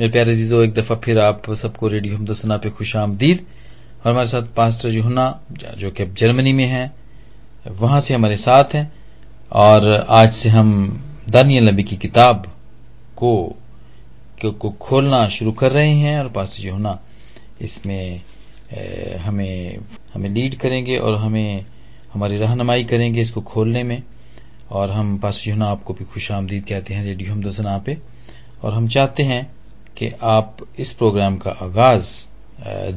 मेरे प्यारे जीजो एक दफ़ा फिर आप सबको रेडियो हम सुना पे खुश आमदीद। और हमारे साथ पास्टर जुहना जो कि अब जर्मनी में है, वहाँ से हमारे साथ हैं। और आज से हम दानियल नबी की किताब को को खोलना शुरू कर रहे हैं। और पास्टर जुहना इसमें हमें हमें लीड करेंगे और हमें, हमारी रहनुमाई करेंगे इसको खोलने में। और हम पास जुना आपको भी खुश आमदीद कहते हैं रेडियो हम हमदोसना पे। और हम चाहते हैं कि आप इस प्रोग्राम का आगाज़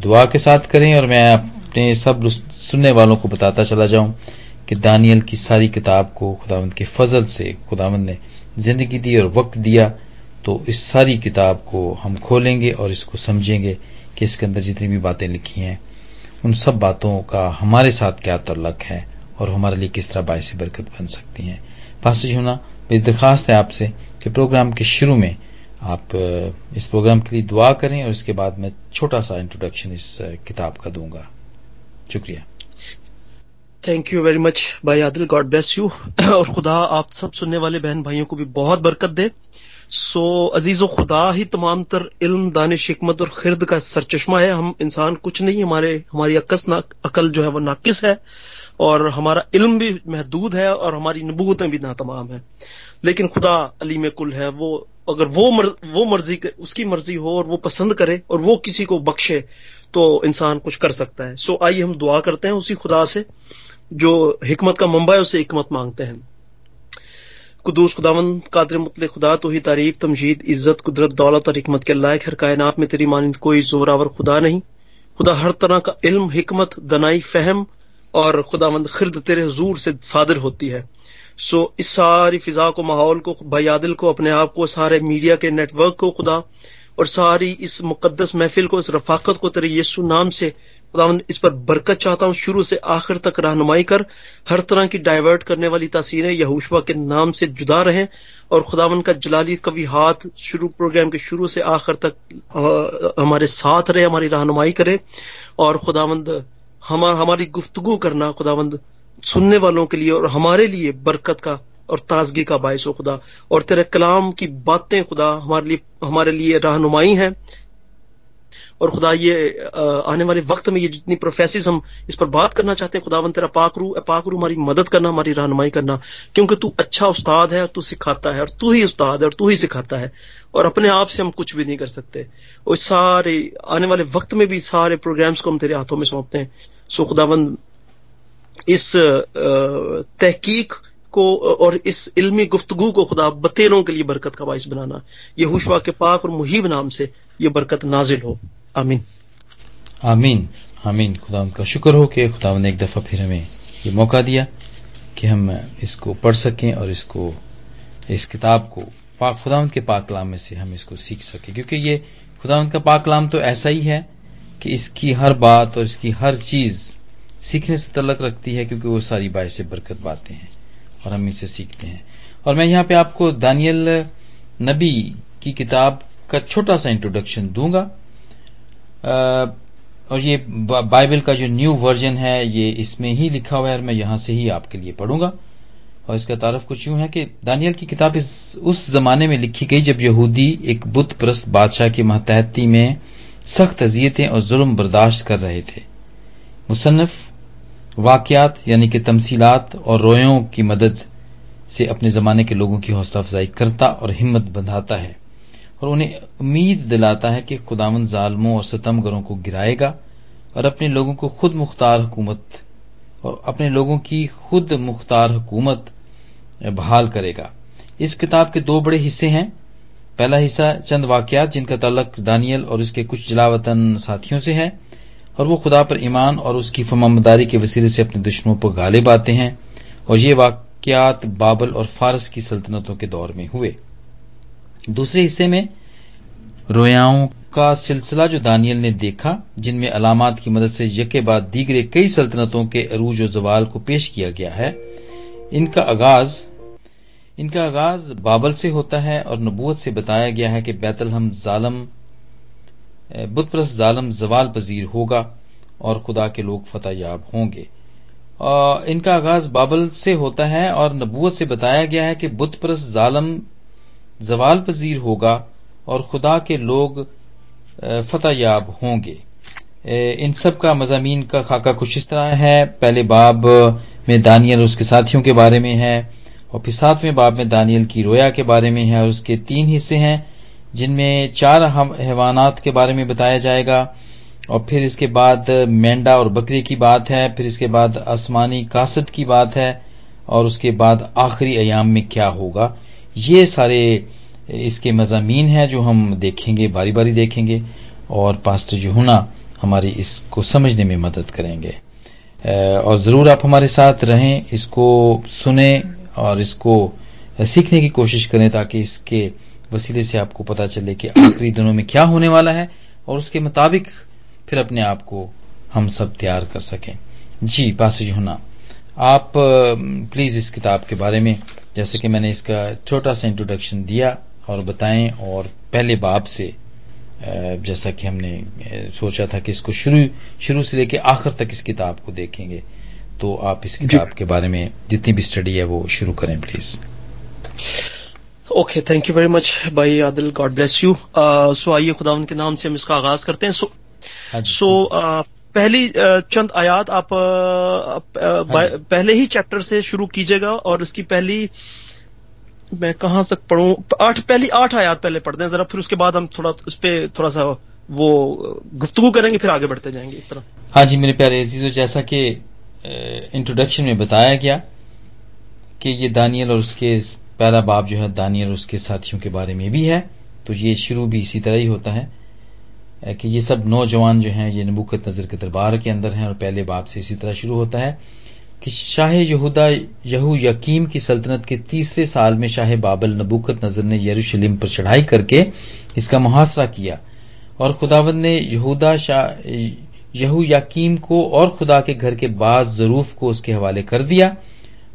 दुआ के साथ करें और मैं अपने सब सुनने वालों को बताता चला जाऊँ कि दानियल की सारी किताब को खुदावंद के फजल से खुदावंद ने ज़िंदगी दी और वक्त दिया तो इस सारी किताब को हम खोलेंगे और इसको समझेंगे कि इसके अंदर जितनी भी बातें लिखी हैं, उन सब बातों का हमारे साथ क्या तल्लक है और हमारे लिए किस तरह बायस बरकत बन सकती हैं। जी, होना मेरी दरखास्त है आपसे कि प्रोग्राम के शुरू में आप इस प्रोग्राम के लिए दुआ करें और इसके बाद मैं छोटा सा इंट्रोडक्शन इस किताब का दूँगा। शुक्रिया। थैंक यू वेरी मच भाई आदिल। गॉड ब्लेस यू और खुदा आप सब सुनने वाले बहन भाइयों को भी बहुत बरकत दे। सो अज़ीज़ खुदा ही तमाम तर इल्म, दानिश हिकमत और खिरद का सरचश्मा है। हम इंसान कुछ नहीं, हमारे, हमारी अकस ना, अकल जो है वो नाकिस है। और हमारा इल्म भी महदूद है और हमारी नबूतें भी नातमाम है। लेकिन खुदा अली में कुल है, वो अगर वो मर, वो मर्ज़ी उसकी मर्ज़ी हो और वो पसंद करे और वो किसी को बख्शे तो इंसान कुछ कर सकता है। सो आइए हम दुआ करते हैं उसी खुदा से जो हिकमत का मंबा है उसे हिकमत मांगते हैं। कुदूस खुदावन कादर मुतल खुदा तो ही तारीफ़ तमजीद इज़्ज़त कुदरत दौलत और हमत के लायक हर कायनात में तेरी मानंद कोई जोरावर खुदा नहीं। खुदा हर तरह का इल्म हिकमत दनाई फहम और खुदावंद खिरद तेरे हजूर से सादर होती है। सो इस सारी फिजा को, माहौल को भाई को, अपने आप को, सारे मीडिया के नेटवर्क को, खुदा, और सारी इस मुकदस महफिल को, इस रफाकत को, तेरे यीशु नाम से, खुदा इस पर बरकत चाहता हूँ, शुरू से आखिर तक रहनुमाई कर, हर तरह की डाइवर्ट करने वाली तासीरें यहूशवा के नाम से जुदा रहें, और खुदावन का जलाली कवि हाथ शुरू प्रोग्राम के शुरू से आखिर तक हमारे साथ रहे, हमारी रहनुमाई करे, और खुदावंद हम, हमारी गुफ्तगु करना खुदावंद सुनने वालों के लिए और हमारे लिए बरकत का और ताजगी का बायस हो खुदा। और तेरे कलाम की बातें खुदा हमारे लिए हमारे लिए रहनुमाई है। और खुदा ये आने वाले वक्त में ये जितनी प्रोफेसिस हम इस पर बात करना चाहते हैं, खुदावन तेरा पाकरू पाकरू हमारी मदद करना, हमारी रहनुमाई करना। क्योंकि तू अच्छा उस्ताद है और तू सिखाता है और तू ही उस्ताद है और तू ही सिखाता है। और अपने आप से हम कुछ भी नहीं कर सकते। और सारे, आने वाले वक्त में भी सारे प्रोग्राम्स को हम तेरे हाथों में सौंपते हैं। सो खुदावन इस तहकीक को और इस इल्मी गुफ्तगु को खुदा बतेरों के लिए बरकत का बायस बनाना ये हुशवा के पाक और मुहिब नाम से ये बरकत नाजिल हो। आमीन। आमीन। आमीन। खुदा का शुक्र हो कि खुदा ने एक दफ़ा फिर हमें ये मौका दिया कि हम इसको पढ़ सकें और इसको, इस किताब को पाक खुदावंत के पाकलाम में से हम इसको सीख सकें। क्योंकि ये खुदावंत का पाकलाम तो ऐसा ही है कि इसकी हर बात और इसकी हर चीज़ सीखने से तलक रखती है क्योंकि वो सारी बायस बरकत बातें हैं और हम इसे सीखते हैं। और मैं यहाँ पे आपको दानियल नबी की किताब का छोटा सा इंट्रोडक्शन दूँगा। और ये बाइबल का जो न्यू वर्जन है, ये इसमें ही लिखा हुआ है और मैं यहाँ से ही आपके लिए पढ़ूँगा। और इसका तारफ कुछ यूँ है कि दानियल की किताब इस, उस जमाने में लिखी गई जब यहूदी एक बुत प्रस्त बादशाह की महतहती में सख्त अजियतें और जुल्म बर्दाश्त कर रहे थे। मुसन्फ वाकयात, यानी कि तमसीलात और रोयों की मदद से अपने जमाने के लोगों की हौसला अफजाई करता और हिम्मत बंधाता है और उन्हें उम्मीद दिलाता है कि खुदावन जालमों और सतमगरों को गिराएगा और अपने लोगों को खुद मुख्तार हुकूमत और अपने लोगों की खुद मुख्तार हुकूमत बहाल करेगा। इस किताब के दो बड़े हिस्से हैं। पहला हिस्सा चंद वाकयात, जिनका तलक दानियल और इसके कुछ जलावतन साथियों से है। और वो खुदा पर ईमान और उसकी फमामदारी के वसीले से अपने दुश्मनों पर गालिब आते हैं और ये वाकयात बाबल और फारस की सल्तनतों के दौर में हुए। दूसरे हिस्से में रोयाओं का सिलसिला जो दानियल ने देखा, जिनमें अलामत की मदद से यके बाद दीगरे कई सल्तनतों के अरूज और जवाल को पेश किया गया है, इनका आगाज़ इनका आगाज़ बाबल से होता है और नबूत से बताया गया है कि बैतल हम जालम बुतप्रस जालम जवाल पजीर होगा और खुदा के लोग फतेह याब होंगे इनका आगाज़ बाबल से होता है और नबूत से बताया गया है कि बुतप्रस जालम जवाल पजीर होगा और खुदा के लोग फतेहयाब होंगे। इन सब का मजामी का खाका कुछ इस तरह है। पहले बाब में दानियल उसके साथियों के बारे में है और फिर सातवें बाब में दानियल की रोया के बारे में है और उसके तीन हिस्से हैं। जिनमें चार हैवानात के बारे में बताया जाएगा, और फिर इसके बाद मेंढा और बकरी की बात है, फिर इसके बाद आसमानी कासत की बात है, और उसके बाद आखिरी अयाम में क्या होगा। ये सारे इसके मजामीन हैं जो हम देखेंगे बारी बारी देखेंगे, और पास्टर जुहुना हमारी इसको समझने में मदद करेंगे। और ज़रूर आप हमारे साथ रहें, इसको सुने और इसको सीखने की कोशिश करें ताकि इसके वसीले से आपको पता चले कि आखिरी दिनों में क्या होने वाला है और उसके मुताबिक फिर अपने आप को हम सब तैयार कर सकें। जी पासिज होना आप प्लीज़ इस किताब के बारे में जैसे कि मैंने इसका छोटा सा इंट्रोडक्शन दिया और बताएँ और पहले बाब से जैसा कि हमने सोचा था कि इसको शुरू शुरू से लेकर आखिर तक इस किताब को देखेंगे तो आप इस किताब के बारे में जितनी भी स्टडी है वो शुरू करें please okay thank you very much भाई Adil God bless you so आइए खुदा उनके नाम से हम इसका आगाज़ करते हैं. सो सो uh, पहली uh, चंद आयात आप uh, पहले ही चैप्टर से शुरू कीजिएगा और उसकी पहली मैं कहाँ तक पढ़ू? आठ पहली आठ आयात पहले पढ़ते हैं. जरा फिर उसके बाद हम थोड़ा उस पर थोड़ा सा वो गुफ्तगु करेंगे फिर आगे बढ़ते जाएँगे इस तरह. हाँ जी मेरे प्यारे अजीजों जैसा कि इंट्रोडक्शन में बताया गया कि ये दानियल और उसके पहला बाप जो है दानियल और उसके साथियों के बारे में भी है। तो ये शुरू भी इसी तरह ही होता है कि ये सब नौजवान जो हैं, ये नबूकत नज़र के दरबार के अंदर हैं और पहले बाप से इसी तरह शुरू होता है कि शाह यहूदा यहू यकीम की सल्तनत के तीसरे साल में शाह बाबल नबूकत नज़र ने यरूशलेम पर चढ़ाई करके इसका मुहासरा किया और खुदावंद ने यहूदा शाह यहू यकीम को और खुदा के घर के बाद जरूफ को उसके हवाले कर दिया।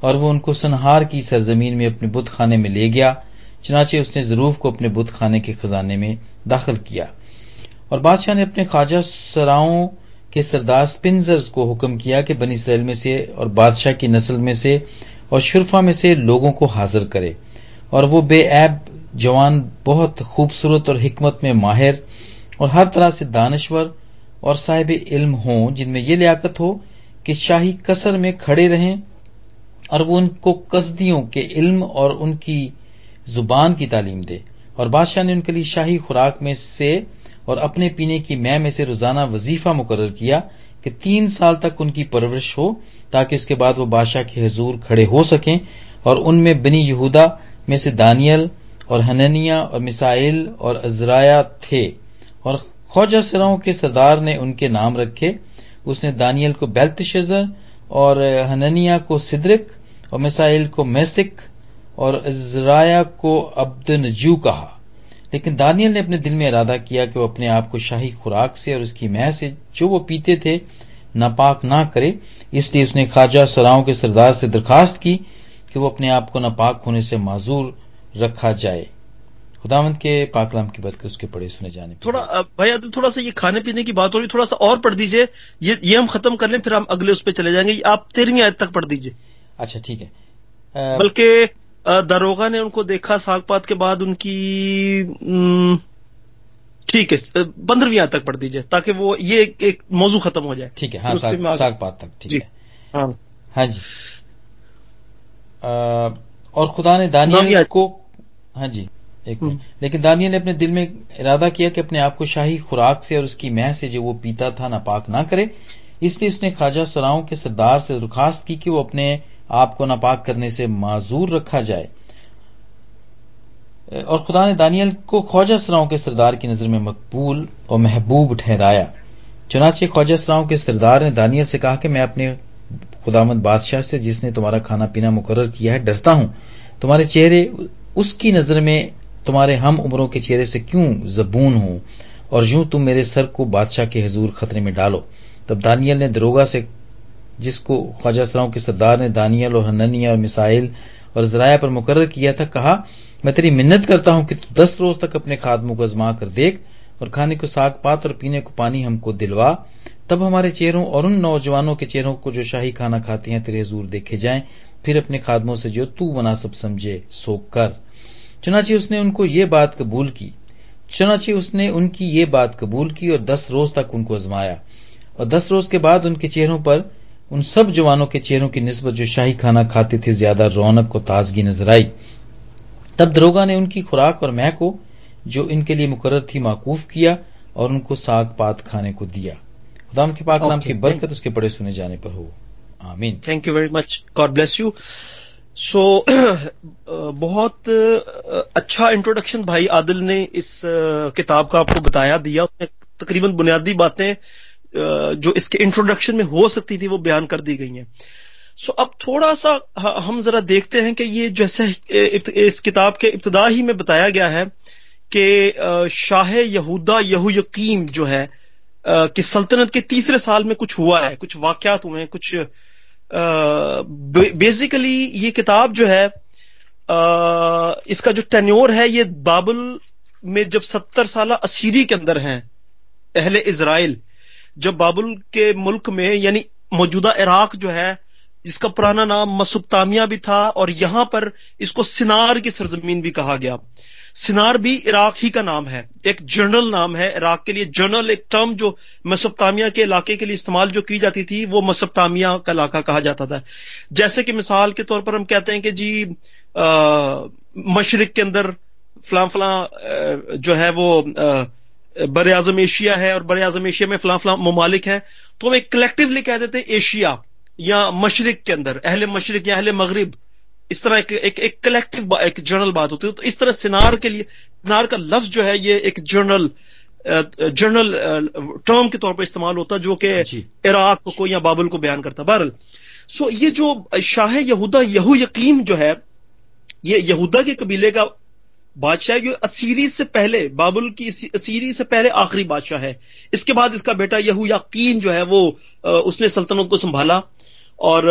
और वो उनको सनहार की सरजमीन में अपने बुत खाने में ले गया, चनाचे उसने जरूफ को अपने बुत खाने के खजाने में दाखिल किया। और बादशाह ने अपने ख्वाजा सराओं के सरदार स्पिनजर्स को हुक्म किया कि बनी इसराइल में से और बादशाह की नस्ल में से और शुरफा में से लोगों को हाजिर करे। और वो बेऐब जवान, बहुत खूबसूरत और हिकमत में माहिर और हर तरह से दानश्वर और साहिब इल्म हों, जिनमें यह लियाकत हो कि शाही कसर में खड़े रहें और वो उनको कसदियों के इल्म और उनकी ज़ुबान की तालीम दे। और बादशाह ने उनके लिए शाही खुराक में से और अपने पीने की मैं में से रोज़ाना वजीफा मुकर किया कि तीन साल तक उनकी परवरिश हो, ताकि उसके बाद वो बादशाह के हजूर खड़े हो सकें और उनमें बनी यहूदा में से दानियल और हननिया और मिसाइल और अजराया थे। और ख्वाजा सराओं के सरदार ने उनके नाम रखे। उसने दानियल को बेल्तशजर और हननिया को सिद्रिक और मिसाइल को मैसिक और इजराया को अब्दनजू कहा। लेकिन दानियल ने अपने दिल में इरादा किया कि वो अपने आप को शाही खुराक से और उसकी मह से जो वो पीते थे, नापाक ना करे। इसलिए उसने ख्वाजा सराओं के सरदार से दरखास्त की कि वो अपने आप को नापाक होने से माजूर रखा जाए। खुदावंत के पाकलाम की बात कर, उसके पढ़े सुने जाने थोड़ा भाई आदिल, थोड़ा सा ये खाने पीने की बात हो रही थोड़ा सा और पढ़ दीजिए। ये ये हम खत्म कर लें, फिर हम अगले उस पर चले जाएँगे। आप तेरहवीं आयत तक पढ़ दीजिए। अच्छा ठीक है। बल्कि दरोगा ने उनको देखा सागपात के बाद उनकी ठीक है पंद्रहवीं तक पढ़ दीजिए ताकि वो ये एक, एक मौजू खत्म हो जाए। ठीक है हाँ साग, सागपात तक ठीक है। हाँ। हाँ जी। आ, और खुदा ने दानियल को हाँ जी एक मिनट। लेकिन दानियल ने अपने दिल में इरादा किया कि अपने आप को शाही खुराक से और उसकी मह से जो वो पीता था नापाक ना करे। इसलिए उसने ख्वाजा सराओं के सरदार से दरखास्त की कि वो अपने आप को नापाक करने से माजूर रखा जाए। और खुदा ने दानियल को ख्वाजा सराओं के सरदार की नज़र में मकबूल और महबूब ठहराया। चुनाचे ख्वाजा सराओं के सरदार ने दानियल से कहा कि मैं अपने खुदामद बादशाह से, जिसने तुम्हारा खाना पीना मुकर किया है, डरता हूँ। तुम्हारे चेहरे उसकी नज़र में तुम्हारे हम उम्रों के चेहरे से क्यों जबून हूँ? और यूँ तुम मेरे सर को बादशाह के हजूर खतरे में डालो। तब दानियल ने दरोगा से जिसको ख्वाजा सराओं के सरदार ने दानियल और हननिया और मिसाइल और जराया पर मुकर किया था, कहा, मैं तेरी मिन्नत करता हूँ कि तू दस रोज तक अपने खादमों को आजमा कर देख और खाने को साग पात और पीने को पानी हमको दिलवा। तब हमारे चेहरों और उन नौजवानों के चेहरों को जो शाही खाना खाते हैं, तेरे हजूर देखे जाएँ। फिर अपने खादमों से जो तू मुनासिब समझे सो कर। चुनाची उसने उनको ये बात कबूल की। चुनाची उसने उनकी ये बात कबूल की और दस रोज तक उनको आजमाया और दस रोज के बाद उनके चेहरों पर उन सब जवानों के चेहरों की नस्बत जो शाही खाना खाते थे ज़्यादा रौनक और ताजगी नज़र आई। तब दरोगा ने उनकी खुराक और मह को जो इनके लिए मुकर थी माकूफ किया और उनको साग पात खाने को दिया। खुदाम के पाक नाम की बरकत उसके बड़े सुने जाने पर हो। आमीन। Thank you very much God bless you so बहुत अच्छा इंट्रोडक्शन भाई आदिल ने इस किताब का आपको बताया दिया। उसने तकरीबन बुनियादी बातें जो इसके इंट्रोडक्शन में हो सकती थी, वो बयान कर दी गई हैं। सो अब थोड़ा सा हम जरा देखते हैं कि ये जैसे इस किताब के इब्तदा ही में बताया गया है कि शाह यहूदा यहू यकीम जो है कि सल्तनत के तीसरे साल में कुछ हुआ है, कुछ वाकयात हुए हैं, कुछ बेसिकली ये किताब जो है इसका जो टेन्योर है, ये बाबुल में जब सत्तर साल असीरी के अंदर हैं, अहले इसराइल जब बाबुल के मुल्क में, यानी मौजूदा इराक जो है, इसका पुराना नाम मसुबतामिया भी था, और यहाँ पर इसको सिनार की सरजमीन भी कहा गया। सिनार भी इराक ही का नाम है। एक जर्नल नाम है इराक के लिए। जर्नल एक टर्म जो मसबतामिया के इलाके के लिए इस्तेमाल जो की जाती थी, वो मसबतामिया का इलाका कहा जाता था। जैसे कि मिसाल के तौर पर हम कहते हैं कि जी मशरक के अंदर फलां फलां जो है वो बर आज़म एशिया है और बर आज़म एशिया में फलां फलां ममालिक हैं। तो हम एक कलेक्टिवली कह देते हैं एशिया या मशरक के अंदर अहले मशरक या अहले मगरब। इस तरह एक एक, एक कलेक्टिव एक जर्नल बात होती है। तो इस तरह सिनार के लिए सिनार का लफ्ज जो है ये एक जर्नल जर्नल टर्म के तौर पर इस्तेमाल होता है जो कि इराक को या बाबुल को बयान करता बहरल सो ये जो शाह यहूदा यहू यकीम जो है ये यहूदा के कबीले का बादशाह जो असीरी से पहले, बाबुल की असीरी से पहले आखिरी बादशाह है। इसके बाद इसका बेटा यहू याकीन जो है वो उसने सल्तनत को संभाला और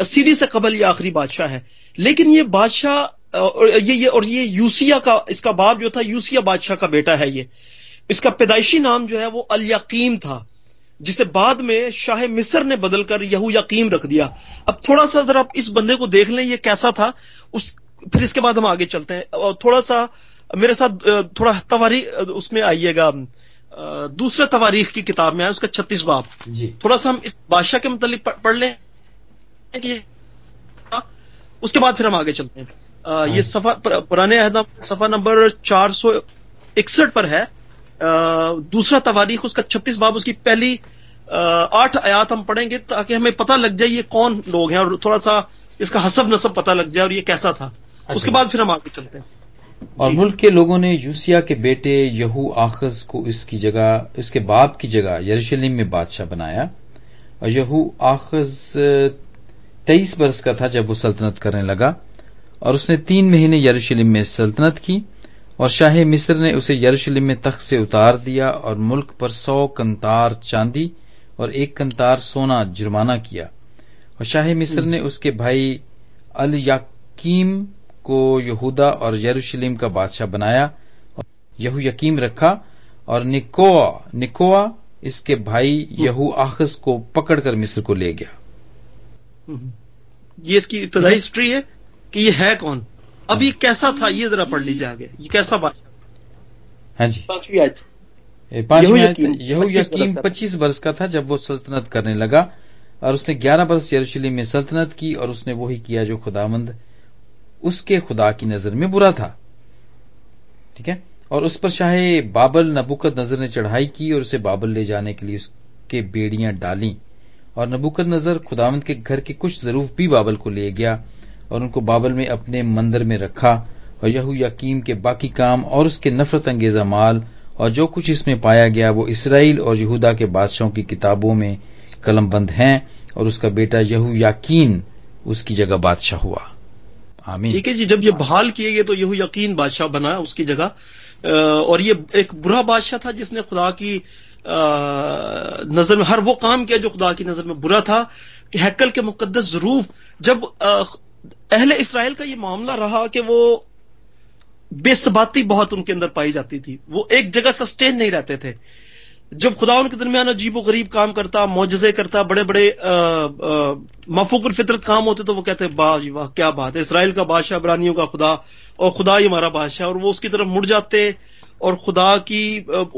असीरी से कबल ये आखिरी बादशाह है। लेकिन ये बादशाह ये ये और ये यूसिया का, इसका बाप जो था, यूसिया बादशाह का बेटा है ये। इसका पैदाइशी नाम जो है वो अल यकीम था, जिसे बाद में शाह मिस्र ने बदलकर यहू यकीम रख दिया। अब थोड़ा सा जरा इस बंदे को देख लें, ये कैसा था। उस फिर इसके बाद हम आगे चलते हैं। और थोड़ा सा मेरे साथ थोड़ा तवारी उसमें आइएगा। दूसरे तवारीख की किताब में है उसका छत्तीस बाप थोड़ा सा हम इस बादशाह के मतलब पढ़ लें। कि उसके बाद फिर हम आगे चलते हैं। आ, ये हाँ। सफ़ा पुराने अहद सफ़ा नंबर चार सौ इकसठ पर है। आ, दूसरा तवारीख उसका छत्तीस बाब उसकी पहली आठ आयात हम पढ़ेंगे ताकि हमें पता लग जाए ये कौन लोग हैं और थोड़ा सा इसका हसब नसब पता लग जाए और ये कैसा था। उसके बाद फिर हम आगे चलते हैं। और मुल्क के लोगों ने यूसिया के बेटे यहू आखज को इसकी जगह इसके बाप की जगह यरूशलेम में बादशाह बनाया। और यहू आखज तेईस बरस का था जब वो सल्तनत करने लगा। और उसने तीन महीने यरूशलेम में सल्तनत की। और शाह मिस्र ने उसे यरूशलेम में तख्त से उतार दिया और मुल्क पर सौ कंतार चांदी और एक कंतार सोना जुर्माना किया। और शाह मिस्र ने उसके भाई अल यकीम को यहूदा और यरूशलेम का बादशाह बनाया यहू यकीम रखा और निकोआ निकोआ इसके भाई यहू आखस को पकड़कर मिस्र को ले गया। ये इसकी इब्तदाई हिस्ट्री है कि ये है कौन? अब ये कैसा था? ये जरा पढ़ लीजिए आगे। ये कैसा बादशाह? हाँ जी। पांचवी आज यहू यकीम पच्चीस वर्ष का था। जब वो सल्तनत करने लगा और उसने ग्यारह वर्ष यरूशलेम में सल्तनत की और उसने वही किया जो खुदामंद उसके खुदा की नज़र में बुरा था। ठीक है? और उस पर चाहे बाबल नबुकत नज़र ने चढ़ाई की और उसे बाबल ले जाने के लिए उसके बेड़ियाँ डाली और नबुकद नज़र खुदावंत के घर के कुछ जरूफ भी बाबल को ले गया और उनको बाबल में अपने मंदिर में रखा और यहू यकीम के बाकी काम और उसके नफरत अंगेजा माल और जो कुछ इसमें पाया गया वो इसराइल और यहूदा के बादशाहों की किताबों में कलमबंद हैं और उसका बेटा यहू यकीन उसकी जगह बादशाह हुआ। ठीक है जी, जब ये बहाल किए गए तो यहू यकीन बादशाह बना उसकी जगह। और ये एक बुरा बादशाह था जिसने खुदा की नज़र में, हर वो काम किया जो खुदा की नज़र में बुरा था। कि हैकल के मुकदस जरूफ, जब अहले इसराइल का ये मामला रहा कि वो बेसबाती बहुत उनके अंदर पाई जाती थी। वो एक जगह सस्टेन नहीं रहते थे। जब खुदा उनके दरमियान अजीब गरीब काम करता मोजे करता बड़े बड़े मफूकुल फितरत काम होते तो वो कहते वाह जी वाह क्या बात है। इसराइल का बादशाह बरानियों का खुदा और खुदा ही हमारा बादशाह और वो उसकी तरफ़ मुड़ जाते और खुदा की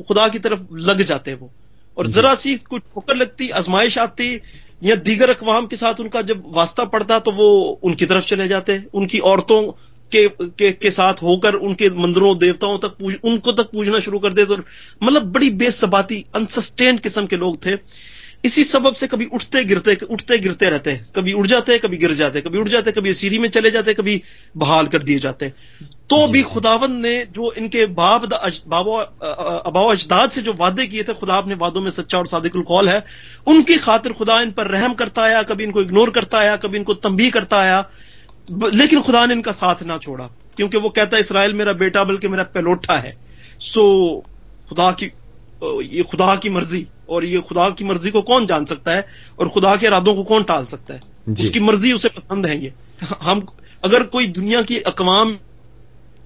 खुदा की तरफ़ लग जाते वो। और जरा सी कुछ ठोकर लगती आजमाइश आती या दीगर अकवाम के साथ उनका जब वास्ता पड़ता तो वो उनकी तरफ़ चले जाते। उनकी औरतों के, के के साथ होकर उनके मंदिरों देवताओं तक पूज उनको तक पूजना शुरू कर देते मतलब बड़ी बेसबाती अनसस्टेन्ड किस्म के लोग थे। इसी सबब से कभी उठते गिरते उठते गिरते रहते हैं। कभी उड़ जाते हैं कभी गिर जाते कभी उड़ जाते कभी सीरी में चले जाते कभी बहाल कर दिए जाते तो भी खुदावन ने जो इनके बाब बाबा अबाव अजदाद से जो वादे किए थे खुदा अपने वादों में सच्चा और सादिकुल कौल है उनकी खातिर खुदा इन पर रहम करता आया कभी इनको इग्नोर करता आया कभी इनको तंबी करता आया। लेकिन खुदा ने इनका साथ ना छोड़ा क्योंकि वो कहता है इसराइल मेरा बेटा बल्कि मेरा पेलोठा है। सो खुदा की ये खुदा की मर्ज़ी और ये खुदा की मर्ज़ी को कौन जान सकता है और खुदा के इरादों को कौन टाल सकता है? उसकी मर्ज़ी उसे पसंद है ये। हम अगर कोई दुनिया की अकवाम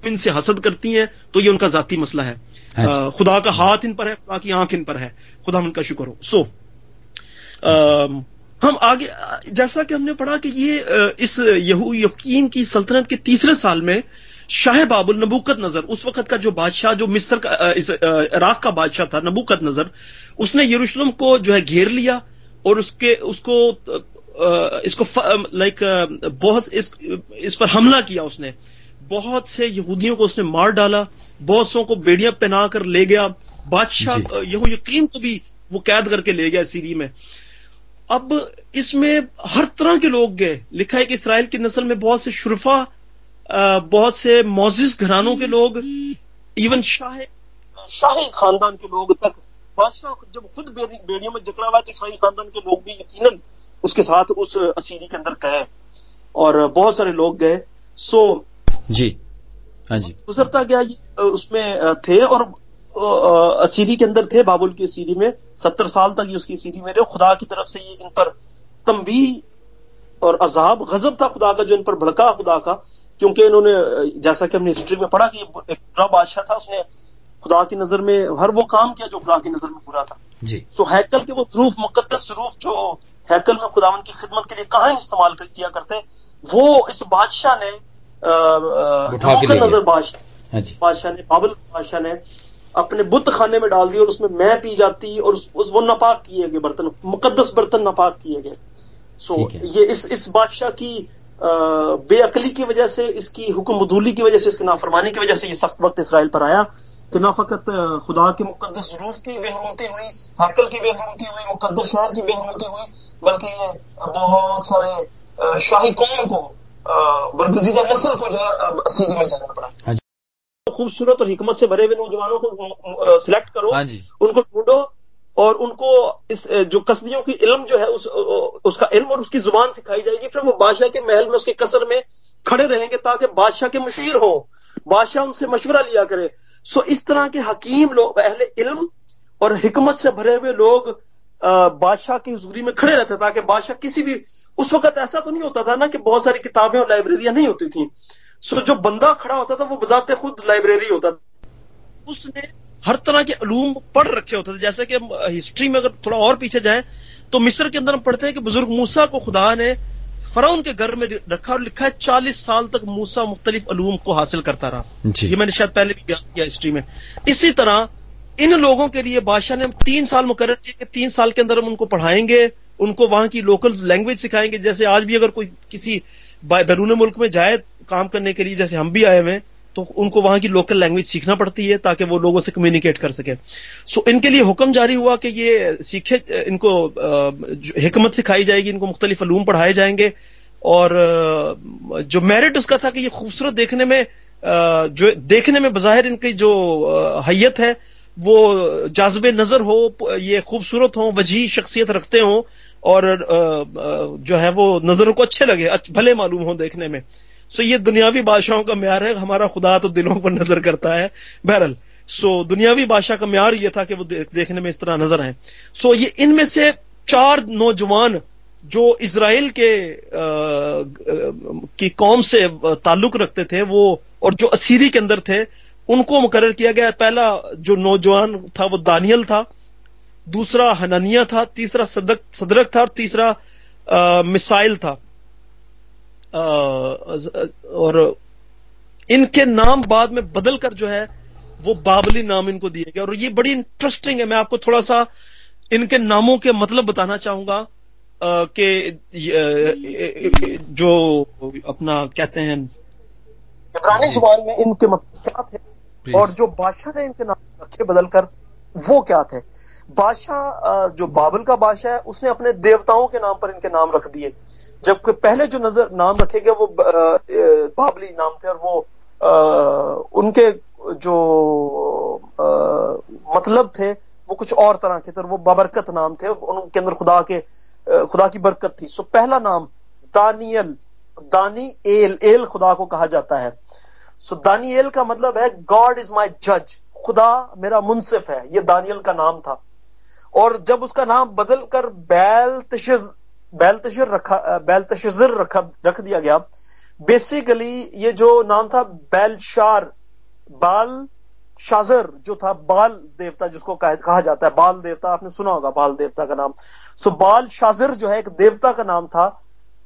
इनसे हसद करती हैं तो ये उनका जाती मसला है। हाँ खुदा का हाथ इन पर है खुदा की आँख इन पर है। खुदा उनका शुक्र हो। सो हम आगे जैसा कि हमने पढ़ा कि ये इस यहू यकीन की सल्तनत के तीसरे साल में शाह बाबुल नबूकत नज़र उस वक्त का जो बादशाह जो मिस्र का इस इराक का बादशाह था नबूकत नज़र उसने यरूशलेम को जो है घेर लिया और उसके उसको इसको लाइक बहुत इस, इस पर हमला किया उसने। बहुत से यहूदियों को उसने मार डाला बहुत सौ को बेड़ियाँ पहना कर ले गया बादशाह यहू यकीन को भी वो कैद करके ले गया सीरी में। अब इसमें हर तरह के लोग गए। लिखा है कि इसराइल की नस्ल में बहुत से शुरफा बहुत से मोजिज घरानों के लोग इवन शाह शाही खानदान के लोग तक। बादशाह जब खुद बेड़ियों में जकड़ा हुआ तो शाही खानदान के लोग भी यकीनन उसके साथ उस असीरी के अंदर गए और बहुत सारे लोग गए। सो जी हाँ जी। गुजरता गया ये उसमें थे और असीरी के अंदर थे बाबुल की असीरी में। सत्तर साल तक ये उसकी असीरी में रहे। खुदा की तरफ़ से ये इन पर तंबी और अजाब गजब था खुदा का जो इन पर भड़का खुदा का। क्योंकि इन्होंने जैसा कि हमने हिस्ट्री में पढ़ा कि एक बुरा बादशाह था उसने खुदा की नज़र में हर वो काम किया जो खुदा की नज़र में बुरा था। जी। सो हैकल के वो हरूफ मुकदस हरूफ जो हैकल में खुदावन की खिदमत के लिए कहा इस्तेमाल कर, किया करते वो इस बादशाह ने नज़र बादशाह हाँ बादशाह ने बाबल बादशाह ने अपने बुत खाने में डाल दिया और उसमें मैं पी जाती और उस, उस वो नापाक किए गए बर्तन मुकदस बर्तन नापाक किए गए। सो ये इस इस बादशाह की बेअकली की वजह से इसकी हुक्म मदूली की वजह से इसकी नाफरमानी की वजह से ये सख्त वक्त इसराइल पर आया कि ना फकत खुदा के मुकदस रूफ की बेहरमती हुई हैकल की बेहरमती हुई मुकदस शहर की बेहरमती हुई बल्कि ये बहुत सारे शाही कौम को बरगजीदा नस्ल को जो है सीधी में जाना पड़ा। हाँ खूबसूरत और हिकमत से भरे हुए नौजवानों को सिलेक्ट करो हाँ जी। उनको ढूंढो और उनको इस जो कसदियों की इल्म जो है उस उसका इल्म और उसकी ज़ुबान सिखाई जाएगी। फिर वो बादशाह के महल में उसके कसर में खड़े रहेंगे ताकि बादशाह के मशीर हो बादशाह उनसे मशवरा लिया करे। सो इस तरह के हकीम लोग अहले इल्म और हिकमत से भरे हुए लोग बादशाह की हजूरी में खड़े रहते ताकि बादशाह किसी भी उस वक्त ऐसा तो नहीं होता था ना कि बहुत सारी किताबें और लाइब्रेरियाँ नहीं होती थी। सो जो बंदा खड़ा होता था वो बजाते खुद लाइब्रेरी होता था। उसने हर तरह के अलूम पढ़ रखे होते थे। जैसे कि हिस्ट्री में अगर थोड़ा और पीछे जाए तो मिस्र के अंदर हम पढ़ते हैं कि बुज़ुर्ग मूसा को खुदा ने फराउन के घर में रखा और लिखा है चालीस साल तक मूसा मुख्तलिफ़ अलूम को हासिल करता रहा। ये मैंने शायद पहले भी बयान किया हिस्ट्री में। इसी तरह इन लोगों के लिए बादशाह ने तीन साल मुकर किए कि तीन साल के अंदर हम उनको पढ़ाएँगे उनको वहाँ की लोकल लैंग्वेज सिखाएँगे। जैसे आज भी अगर कोई किसी बैरून मुल्क में जाए काम करने के लिए जैसे हम भी आए हुए हैं तो उनको वहाँ की लोकल लैंग्वेज सीखना पड़ती है ताकि वो लोगों से कम्युनिकेट कर सके। सो so, इनके लिए हुक्म जारी हुआ कि ये सीखे इनको हिकमत सिखाई जाएगी इनको मुख्तलिफ़ अलूम पढ़ाए जाएँगे। और जो मेरिट उसका था कि ये खूबसूरत देखने में जो देखने में बाहिर इनकी जो हैत है वो जाजब नज़र हो ये खूबसूरत हो वजी शख्सियत रखते हो और जो है वो नज़रों को अच्छे लगे भले मालूम हो देखने में। सो ये दुनियावी बादशाहों का म्यार है, हमारा खुदा तो दिलों पर नज़र करता है। बहरल सो दुनियावी बादशाह का म्यार ये था कि वो देखने में इस तरह नज़र आए। सो ये इनमें से चार नौजवान जो इसराइल के की कौम से ताल्लुक रखते थे, वो और जो असीरी के अंदर थे, उनको मुकर किया गया। पहला जो नौजवान था, वो दानियल था। दूसरा हननिया था। तीसरा सदक, सदरक था और तीसरा मिसाइल था। और इनके नाम बाद में बदल कर जो है वो बाबली नाम इनको दिए गए। और ये बड़ी इंटरेस्टिंग है। मैं आपको थोड़ा सा इनके नामों के मतलब बताना चाहूँगा। कि जो अपना कहते हैं इब्रानी ज़ुबान में इनके मतलब क्या थे? और जो बादशाह ने इनके नाम रखे बदलकर वो क्या थे? बादशाह जो बाबल का बादशाह है उसने अपने देवताओं के नाम पर इनके नाम रख दिए। जबकि पहले जो नज़र नाम रखे गए वो बाबली नाम थे और वो आ, उनके जो आ, मतलब थे वो कुछ और तरह के थे वो बाबरकत नाम थे उनके अंदर खुदा के खुदा की बरकत थी। सो पहला नाम दानियल दानी एल एल खुदा को कहा जाता है। सो दानियल का मतलब है गॉड इज़ माई जज खुदा मेरा मुनसिफ है। ये दानियल का नाम था। और जब उसका नाम बदल कर बैल तशज बैल तशर रखा बैल तशर रखा रख दिया गया। बेसिकली ये जो नाम था बैलशार बाल शाजर जो था बाल देवता जिसको कहा जाता है बाल देवता आपने सुना होगा बाल देवता का नाम। सो बाल शाजर जो है एक देवता का नाम था।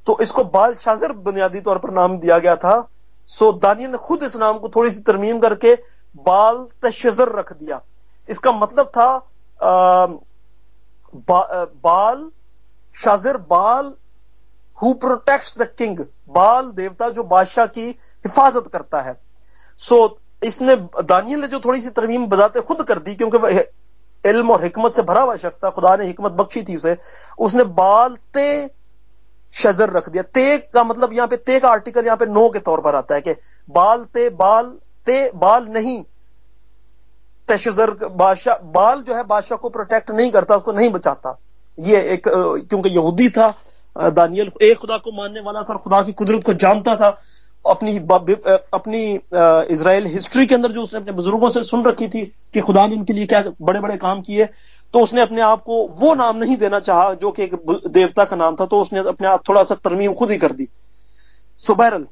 तो इसको बाल शाजर बुनियादी तौर पर नाम दिया गया था। सो दानिया ने खुद इस नाम को थोड़ी सी तरमीम करके बाल तशर रख दिया। इसका मतलब था आ, बा, आ, बाल शाजर बाल हु प्रोटेक्ट द किंग बाल देवता जो बादशाह की हिफाजत करता है। सो so, इसने दानियल ने जो थोड़ी सी तरमीम बजाते खुद कर दी क्योंकि वह इल्म और हिकमत से भरा हुआ शख्स था खुदा ने हिकमत बख्शी थी उसे उसने बाल ते शजर रख दिया। ते का मतलब यहाँ पे ते का आर्टिकल यहाँ पे नो के तौर पर आता है कि बाल ते बाल ते बाल नहीं। तशजर बादशाह बाल जो है बादशाह को प्रोटेक्ट नहीं करता उसको नहीं बचाता। ये एक क्योंकि यहूदी था दानियल एक खुदा को मानने वाला था और खुदा की कुदरत को जानता था। अपनी अपनी इसराइल हिस्ट्री के अंदर जो उसने अपने बुज़ुर्गों से सुन रखी थी कि खुदा ने उनके लिए क्या बड़े बड़े काम किए तो उसने अपने आप को वो नाम नहीं देना चाहा जो कि एक देवता का नाम था तो उसने अपने आप थोड़ा सा तरमीम खुद ही कर दी। सो बहरल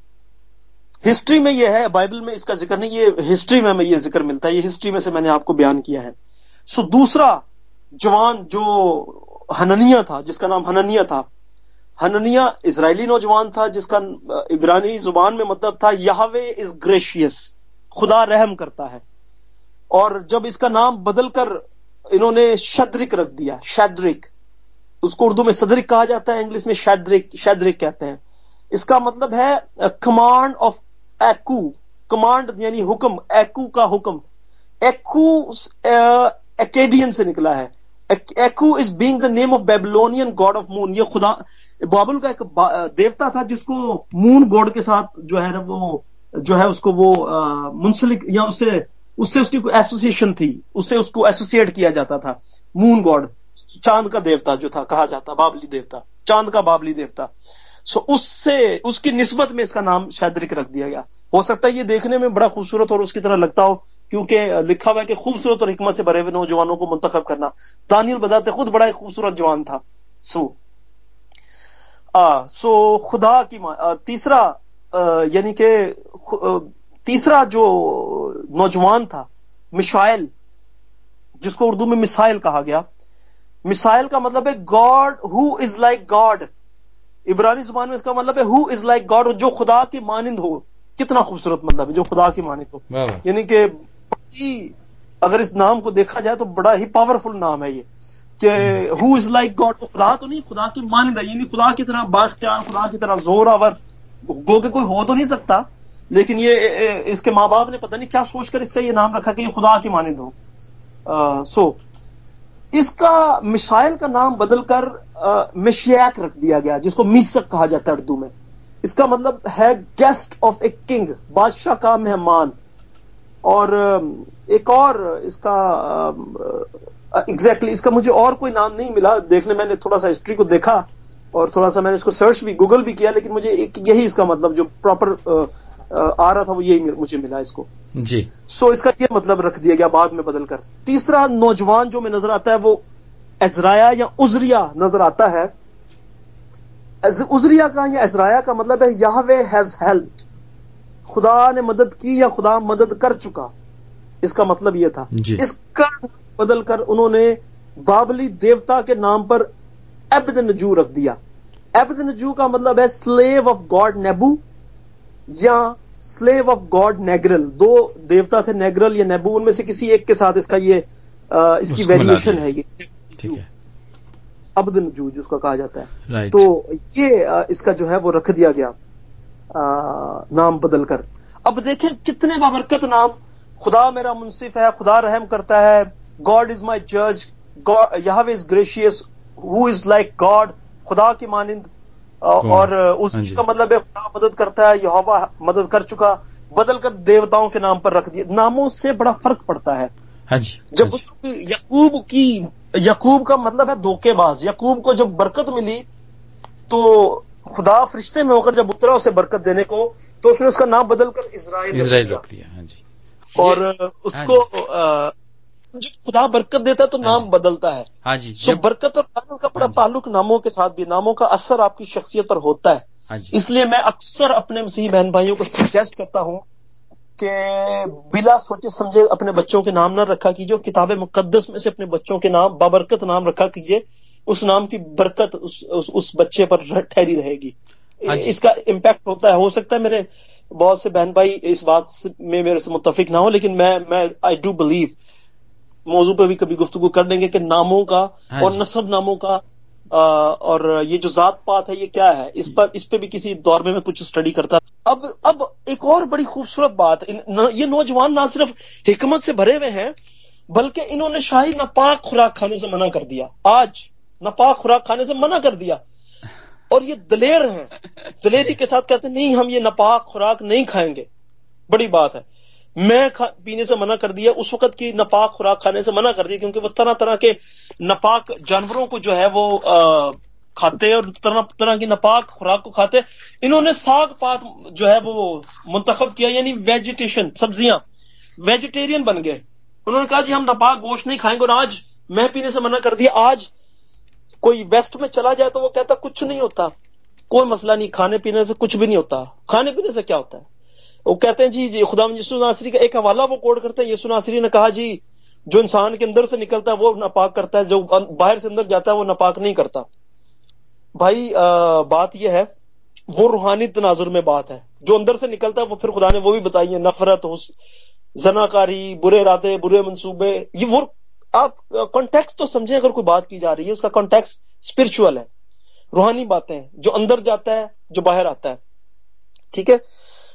हिस्ट्री में यह है, बाइबल में इसका ज़िक्र नहीं, ये हिस्ट्री में हमें ये ज़िक्र मिलता है, ये हिस्ट्री में से मैंने आपको बयान किया है। सो दूसरा जवान जो हननिया था, जिसका नाम हननिया था। हननिया इसराइली नौजवान था, जिसका इब्रानी ज़ुबान में मतलब था, यहावे इज़ ग्रेशियस, खुदा रहम करता है। और जब इसका नाम बदलकर इन्होंने शद्रिक रख दिया, शैद्रिक, उसको उर्दू में सदरिक कहा जाता है, इंग्लिश में शैद्रिक शैद्रिक कहते हैं। इसका मतलब है कमांड ऑफ़ एकू कमांड यानी हुक्म एकू का हुक्म। एकू एकेडियन से निकला है। Aku is being the name of Babylonian god of moon ये खुदा, बाबुल का एक देवता था जिसको मून गॉड के साथ जो है ना वो, जो है उसको वो मुंसलिक या उससे उससे उसकी एसोसिएशन थी। उससे उसको एसोसिएट किया जाता था। मून गॉड चाँद का देवता जो था, कहा जाता, बाबली देवता। चाँद का बाबली देवता। सो उससे उसकी निस्बत में इसका नाम शैदरिक रख दिया गया। हो सकता है ये देखने में बड़ा खूबसूरत और उसकी तरह लगता हो क्योंकि लिखा हुआ है कि खूबसूरत और हिकमत से भरे हुए नौजवानों को मुंतखब करना। दानियल बजाते खुद बड़ा एक खूबसूरत जवान था। सो आ, सो खुदा की आ, तीसरा यानी कि तीसरा जो नौजवान था मिशाइल जिसको उर्दू में मिसाइल कहा गया। मिसाइल का मतलब है God who is like God इब्रानी ज़ुबान में इसका मतलब है हु इज़ लाइक गॉड जो खुदा की मानिंद हो कितना खूबसूरत मतलब है जो खुदा की मानिंद हो। यानी कि अगर इस नाम को देखा जाए तो बड़ा ही पावरफुल नाम है ये कि हु इज़ लाइक गॉड खुदा तो नहीं खुदा की मानिंदा यानी खुदा की तरह बाख्तियार खुदा की तरह ज़ोर आवर गो के कोई हो तो नहीं सकता लेकिन ये इसके माँ बाप ने पता नहीं क्या सोचकर इसका ये नाम रखा कि ये खुदा की मानिंद हो। सो इसका मिसाइल का नाम बदलकर मिशियाक रख दिया गया जिसको मिसक कहा जाता है उर्दू में। इसका मतलब है गेस्ट ऑफ़ ए किंग बादशाह का मेहमान। और एक और इसका एग्जैक्टली exactly, इसका मुझे और कोई नाम नहीं मिला देखने मैंने थोड़ा सा हिस्ट्री को देखा और थोड़ा सा मैंने इसको सर्च भी गूगल भी किया लेकिन मुझे एक यही इसका मतलब जो प्रॉपर आ रहा था वो यही मुझे मिला इसको। जी। सो इसका ये मतलब रख दिया गया बाद में बदलकर। तीसरा नौजवान जो मैं नज़र आता है वो एजराया या उजरिया नज़र आता है। उजरिया का या एजराया का मतलब है याहवे हैज़ हेल्प खुदा ने मदद की या खुदा मदद कर चुका। इसका मतलब यह था। इसका बदलकर उन्होंने बाबली देवता के नाम पर एबद नजू रख दिया। एबद नजू का मतलब है स्लेव ऑफ़ गॉड नेबू या स्लेव ऑफ़ गॉड नेग्रल दो देवता थे नेग्रल या नेबू उनमें से किसी एक के साथ इसका ये आ, इसकी वेरिएशन है ये। ठीक है। अब्द नजूज उसका कहा जाता है। तो ये आ, इसका जो है वो रख दिया गया आ, नाम बदल कर। अब देखें कितने बाबरकत नाम। खुदा मेरा मुंसिफ है खुदा रहम करता है। गॉड इज़ माई जज Yahweh is gracious who is like God खुदा की मानिंद और उस उसी जी। का मतलब है खुदा मदद करता है यहोवा मदद कर चुका बदल कर देवताओं के नाम पर रख दिया। नामों से बड़ा फ़र्क पड़ता है। हाँ जब हाँ यकूब की यकूब का मतलब है धोखेबाज। यकूब को जब बरकत मिली तो खुदा फरिश्ते में होकर जब उतरा उसे बरकत देने को तो उसने उसका नाम बदलकर इसराइल रख इसराइल दिया। रख दिया हाँ जी। और उसको जब खुदा बरकत देता है तो नाम बदलता है। हाँ जी सो बरकत और लानत का बड़ा हाँ। ताल्लुक नामों के साथ भी नामों का असर आपकी शख्सियत पर होता है। हाँ जी। इसलिए मैं अक्सर अपने मसीही बहन भाइयों को सजेस्ट करता हूँ कि बिला सोचे समझे अपने बच्चों के नाम ना रखा कीजिए किताब मुकद्दस में से अपने बच्चों के नाम बाबरकत नाम रखा कीजिए। उस नाम की बरकत उस, उस, उस बच्चे पर ठहरी रहेगी। हाँ। इसका इम्पैक्ट होता है। हो सकता है मेरे बहुत से बहन भाई इस बात में मेरे से मुतफिक ना हो लेकिन मैं मैं आई डू बिलीव मौजू पे भी कभी गुफ्तु कर लेंगे कि नामों का हाँ और। नस्ब नामों का आ, और ये जो जात पात है ये क्या है? इस पर इस पे भी किसी दौर में मैं कुछ स्टडी करता। अब अब एक और बड़ी खूबसूरत बात न, ये नौजवान ना सिर्फ़ हिकमत से भरे हुए हैं बल्कि इन्होंने शाही नापाक खुराक खाने से मना कर दिया। आज नापाक खुराक खाने से मना कर दिया। और ये दलेर हैं। दलेरी के साथ कहते नहीं हम ये नापाक खुराक नहीं खाएँगे। बड़ी बात है। मैं पीने से मना कर दिया उस वक्त की नपाक खुराक खाने से मना कर दिया क्योंकि वो तरह तरह के नपाक जानवरों को जो है वो आ, खाते और तरह तरह की नपाक खुराक को खाते। इन्होंने साग पात जो है वो मुंतखब किया यानी वेजिटेशन सब्ज़ियाँ वेजिटेरियन बन गए। उन्होंने कहा जी हम नापाक गोश्त नहीं खाएँगे और आज मैं पीने से मना कर दिया। आज कोई वेस्ट में चला जाए तो वो कहता कुछ नहीं होता। कोई मसला नहीं खाने पीने से कुछ भी नहीं होता। खाने पीने से क्या होता है? वो कहते हैं जी जी खुदा यसु नासरी का एक हवाला वो कोड करते हैं। यसु नासरी ने कहा जी जो इंसान के अंदर से निकलता है वो नापाक करता है जो बाहर से अंदर जाता है वो नापाक नहीं करता। भाई आ, बात यह है वो रूहानी तनाजुर में बात है। जो अंदर से निकलता है वो फिर खुदा ने वो भी बताई है नफरत हुस जनाकारी बुरे इरादे बुरे मंसूबे ये वो आप कॉन्टेक्स्ट तो समझें अगर कोई बात की जा रही है उसका कॉन्टेक्स्ट स्पिरिचुअल है। रूहानी बातें हैं जो अंदर जाता है जो बाहर आता है। ठीक है?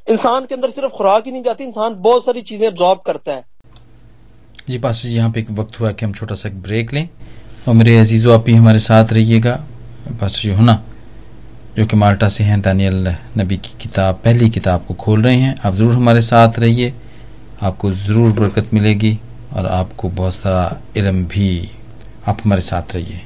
इंसान के अंदर सिर्फ़ खुराक ही नहीं जाती, इंसान बहुत सारी चीज़ें ऑब्जॉर्व करता है। जी पास जी, यहाँ पे एक वक्त हुआ कि हम छोटा सा ब्रेक लें। और मेरे अजीज़ों, आप भी हमारे साथ रहिएगा। पास जी होना जो कि माल्टा से हैं, दानियल नबी की किताब, पहली किताब को खोल रहे हैं। आप ज़रूर हमारे साथ रहिए। आपको ज़रूर बरकत मिलेगी और आपको बहुत सारा इलम भी आप हमारे साथ रहिए।